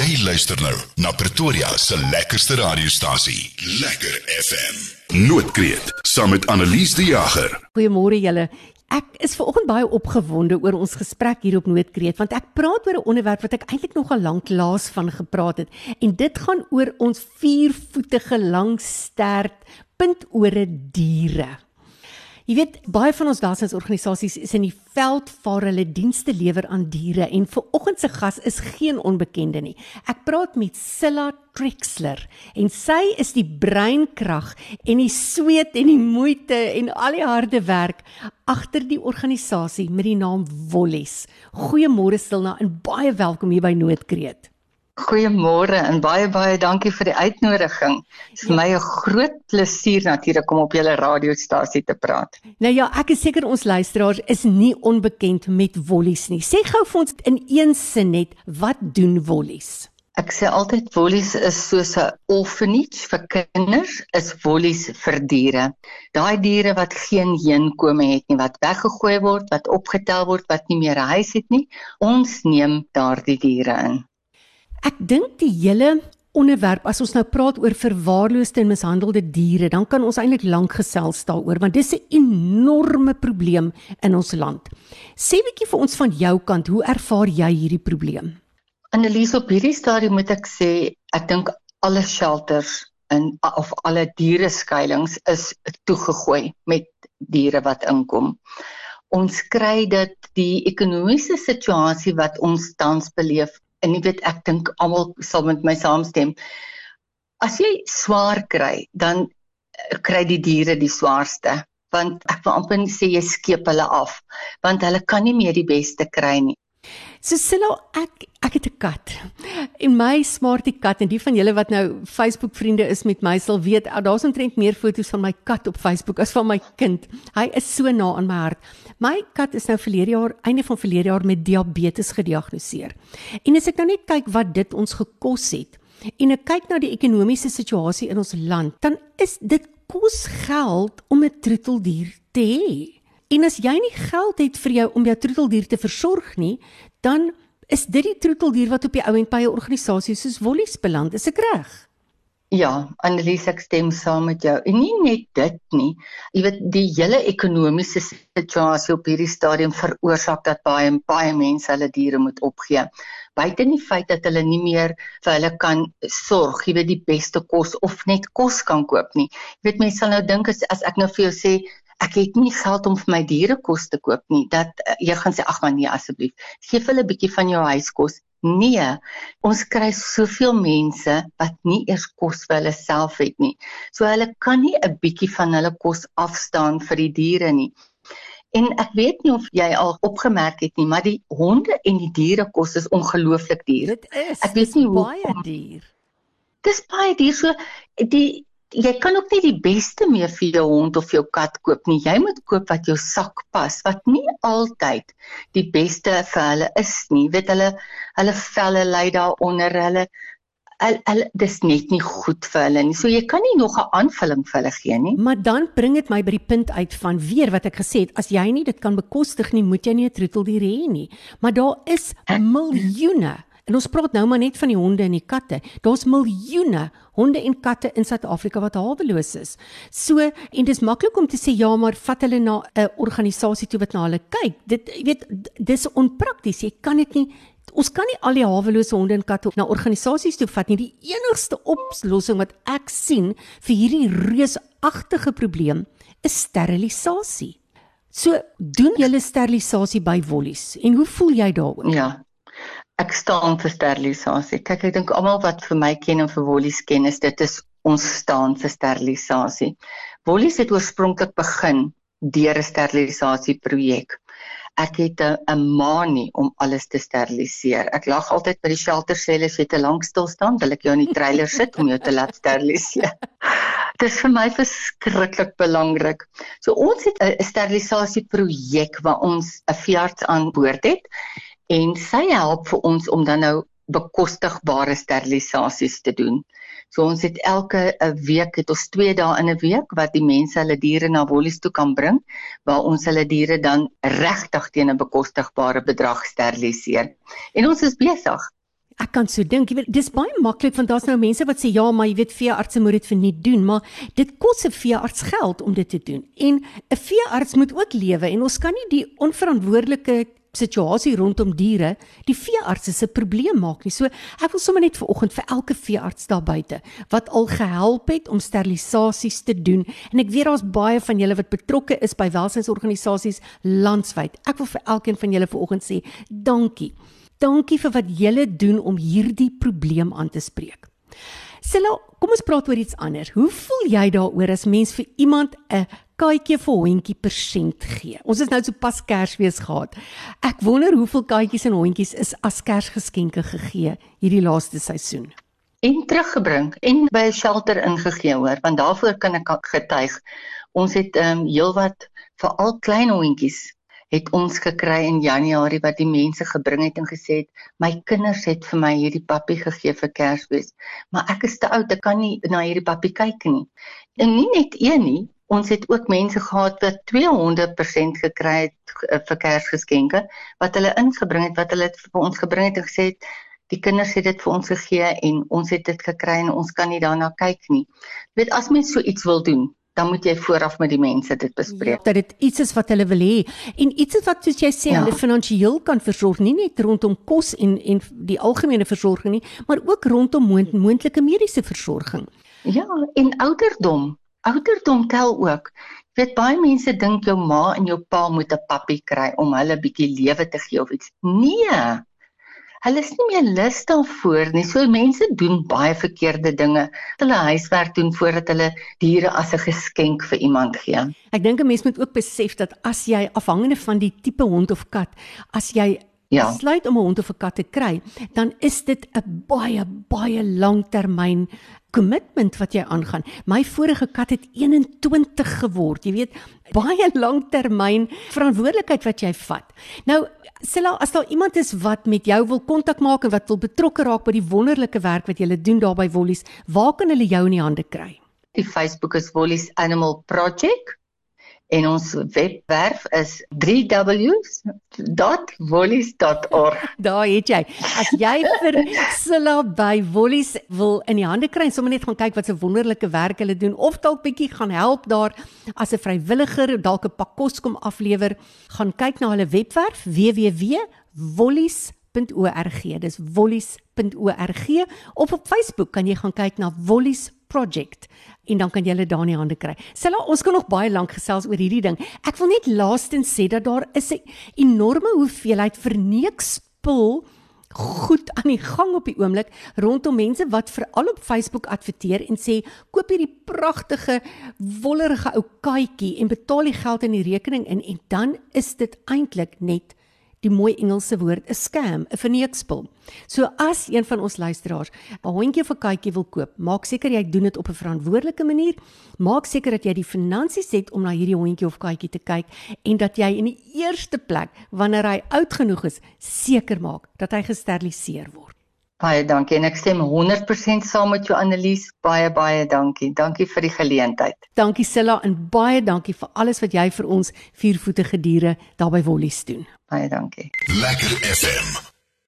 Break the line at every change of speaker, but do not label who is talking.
Jy luister nou na Pretoria se lekkerste radiostasie, Lekker FM. Noordkreet saam met Annelies die Jager.
Goeiemôre julle. Ek is vanoggend baie opgewonde oor ons gesprek hier op Noordkreet want ek praat oor 'n onderwerp wat ek eintlik nog al lank laas van gepraat het en dit gaan oor ons viervoetige langstert puntore diere. Jy weet, baie van ons welstandsorganisasies is in die veld waar hulle dienste lewer aan diere en vir oggend se gas is geen onbekende nie. Ek praat met Silla Trixler en sy is die breinkrag en die sweet en die moeite en al die harde werk agter die organisasie met die naam Wollies. Goeiemôre Silna en baie welkom hier by Noordkreet.
Goeiemôre en baie baie dankie vir die uitnodiging. Dit is vir ja. my 'n groot plesier natuurlik om op julle radiostasie te praat.
Nou ja, ek is seker ons luisteraars is nie onbekend met wollies nie. Sê gou vir ons in een sin net, wat doen wollies?
Ek sê altyd wollies is soos 'n orphanage vir kinders, is wollies vir diere. Daai diere wat geen heenkome het nie, wat weggegooi word, wat opgetel word, wat nie meer 'n huis het nie, ons neem daardie diere in.
Ek dink die hele onderwerp as ons nou praat oor verwaarloosde en mishandelde diere, dan kan ons eintlik lank gesels daaroor want dis 'n enorme probleem in ons land. Sê bietjie vir ons van jou kant, hoe ervaar jy hierdie probleem?
Annelies op hierdie stadium moet ek sê, ek dink alle shelters en of alle diere skuilings is toegegooi met diere wat inkom. Ons kry dit die ekonomiese situasie wat ons tans beleef en jy weet ek dink almal sal met my saamstem. As jy swaar kry, dan eh, kry die diere die swaarste want ek wil amper sê jy skeep hulle af want hulle kan nie meer die beste kry nie.
So Silo, ek ek het 'n kat. En my smartie kat en die van julle wat nou Facebook vriende is met my sal weet, ah, daar's omtrent meer foto's van my kat op Facebook as van my kind. Hy is so na aan my hart. My kat is nou verlede jaar, einde van verlede jaar met diabetes gediagnoseer. En as ek nou net kyk wat dit ons gekos het en ek kyk na die ekonomiese situasie in ons land, dan is dit kos geld om 'n troeteldier te hê. En as jy nie geld het vir jou om jou troeteldier te versorg nie, dan is dit die troeteldier wat op die ou end by 'n organisasie soos Wollies beland, is ek reg?
Ja, Annelies ek stem saam met jou. En nie net dit nie. Jy weet die hele ekonomiese situasie op hierdie stadium veroorsaak dat baie baie mense hulle diere moet opgee. Buite die feit dat hulle nie meer vir hulle kan sorg, jy weet die beste kos of net kos kan koop nie. Jy weet mense sal nou dink as, as ek nou vir jou sê ek het nie geld om vir my diere kos te koop nie. Dat uh, jy gaan sê ag man nee asseblief. Gee hulle 'n bietjie van jou huiskos. Nee. Ons kry soveel mense wat nie eers kos vir hulle self het nie. So hulle kan nie 'n bietjie van hulle kos afstaan vir die diere nie. En ek weet nie of jy al opgemerk het nie, maar die honde en die diere kos is ongelooflik duur.
Dit is. Ek weet nie hoe baie duur.
Dis baie duur. So die jy kan ook nie die beste meer vir jou hond of jou kat koop nie. Jy moet koop wat jou sak pas, wat nie altyd die beste vir hulle is nie. Weet hulle hulle velle lê daaronder, hulle hulle dis net nie goed vir hulle nie. So jy kan nie nog 'n aanvulling vir hulle gee nie.
Maar dan bring dit my by die punt uit van weer wat ek gesê het, as jy nie dit kan bekostig nie, moet jy nie 'n troeteldier hê nie. Maar daar is miljoene En ons praat nou maar net van die honde en die katte. Daar's miljoene honde en katte in Suid-Afrika wat haweloos is. So en dis maklik om te sê ja, maar vat hulle na 'n organisasie toe wat na hulle kyk. Dit jy weet dis onprakties. Jy kan dit nie ons kan nie al die hawelose honde en katte na organisasies toe vat nie. Die enigste oplossing wat ek sien vir hierdie reusagtige probleem is sterilisasie. So doen julle sterilisasie by Wollies en hoe voel jy daaroor?
Ja, ek staan vir sterilisasie. Kyk, ek dink almal wat vir my ken en vir Wollies ken, is dit is ons staan vir sterilisasie. Wollies het oorspronklik begin deur 'n sterilisasie projek. Ek het 'n manie om alles te steriliseer. Ek lag altyd by die shelter sê hulle het 'n lang stil staan, wil ek jou in die trailer sit om jou te laat steriliseer. Dit is vir my verskriklik belangrik. So ons het 'n sterilisasie projek waar ons 'n veearts aan boord het en sy help vir ons om dan nou bekostigbare sterilisasies te doen. So ons het elke 'n week het ons 2 dae in 'n week wat die mense hulle diere na Wollies toe kan bring waar ons hulle diere dan regtig teen 'n bekostigbare bedrag steriliseer. En ons is besig.
Ek kan so dink, jy weet, dis baie maklik want daar's nou mense wat sê ja, maar jy weet veeartse moet dit vir nie doen, maar dit kos 'n veearts geld om dit te doen. En 'n veearts moet ook lewe en ons kan nie die onverantwoordelike situasie rondom diere die veeartse se probleem maak nie. So ek wil sommer net vanoggend vir elke veearts daar buite wat al gehelp het om sterilisasies te doen en ek weet daar's baie van julle wat betrokke is by welsynsorganisasies landwyd. Ek wil vir elkeen van julle vanoggend sê dankie. Dankie vir wat julle doen om hierdie probleem aan te spreek. Silla, kom ons praat oor iets anders. Hoe voel jy daaroor as mens vir iemand 'n katjie vir hondjie persent gee? Ons is nou so pas Kersfees gehad. Ek wonder hoeveel katjies en hondjies is as Kersgeskenke gegee hierdie laaste seisoen.
En teruggebring en by 'n shelter ingegee hoor, want daarvoor kan ek getuig. Ons het ehm um, heelwat vir al klein hondjies het ons gekry in Januarie wat die mense gebring het en gesê het my kinders het vir my hierdie pappie gegee vir Kersfees maar ek is te oud ek kan nie na hierdie pappie kyk nie en nie net een nie ons het ook mense gehad wat 200% gekry het eh, vir Kersgeskenke wat hulle ingebring het wat hulle vir ons gebring het en gesê het die kinders het dit vir ons gegee en ons het dit gekry en ons kan nie daarna kyk nie jy weet as mens so iets wil doen dan moet jy vooraf met die mense dit bespreek. Ja,
dat dit iets is wat hulle wil hê en iets is wat soos jy sê ja. hulle finansiëel kan versorg, nie net rondom kos en en die algemene versorging nie, maar ook rondom moont, moontlike mediese versorging.
Ja, en ouderdom. Ouderdom tel ook. Jy weet baie mense dink jou ma en jou pa moet 'n pappie kry om hulle bietjie lewe te gee of iets. Nee hulle is nie meer lus daarvoor nie. So mense doen baie verkeerde dinge. Hulle huiswerk doen voordat hulle diere as 'n geskenk vir iemand gee.
Ek dink 'n mens moet ook besef dat as jy afhangende van die tipe hond of kat, as jy Ja. Sluit om 'n hond of 'n kat te kry, dan is dit 'n baie baie langtermyn kommitment wat jy aangaan. My vorige kat het 21 geword. Jy weet, baie langtermyn verantwoordelikheid wat jy vat. Nou, Silla, as daar iemand is wat met jou wil kontak maak en wat wil betrokke raak by die wonderlike werk wat jy doen daar by Wollies, waar kan hulle jou in die hande kry?
Die Facebook is Wollies Animal Project en ons webwerf is www.wollies.org.
Daar het jy. As jy vir Silla by Wollies wil in die hande kry sommer net gaan kyk wat se wonderlike werk hulle doen of dalk bietjie gaan help daar as 'n vrywilliger dalk 'n pak kos kom aflewer, gaan kyk na hulle webwerf www.wollies.org. Dis wollies.org of op Facebook kan jy gaan kyk na Wollies Project en dan kan jy hulle daar in die hande kry. Sella, ons kan nog baie lank gesels oor hierdie ding. Ek wil net laastens sê dat daar is 'n enorme hoeveelheid verneekspul goed aan die gang op die oomblik rondom mense wat veral op Facebook adverteer en sê koop hierdie pragtige wollerige ou katjie en betaal die geld in die rekening in en dan is dit eintlik net die mooi Engelse woord 'n scam, 'n verneekspel. So as een van ons luisteraars 'n hondjie 'n katjie wil koop, maak seker jy doen dit op 'n verantwoordelike manier. Maak seker dat jy die finansies het om na hierdie hondjie of katjie te kyk en dat jy in die eerste plek wanneer hy oud genoeg is, seker maak dat hy gesteriliseer word.
Baie dankie en ek stem 100% saam met jou Annelies. Baie baie dankie. Dankie vir die geleentheid.
Dankie Silla en baie dankie vir alles wat jy vir ons viervoetige diere daar by Wollies doen.
Baie dankie.
Lekker FM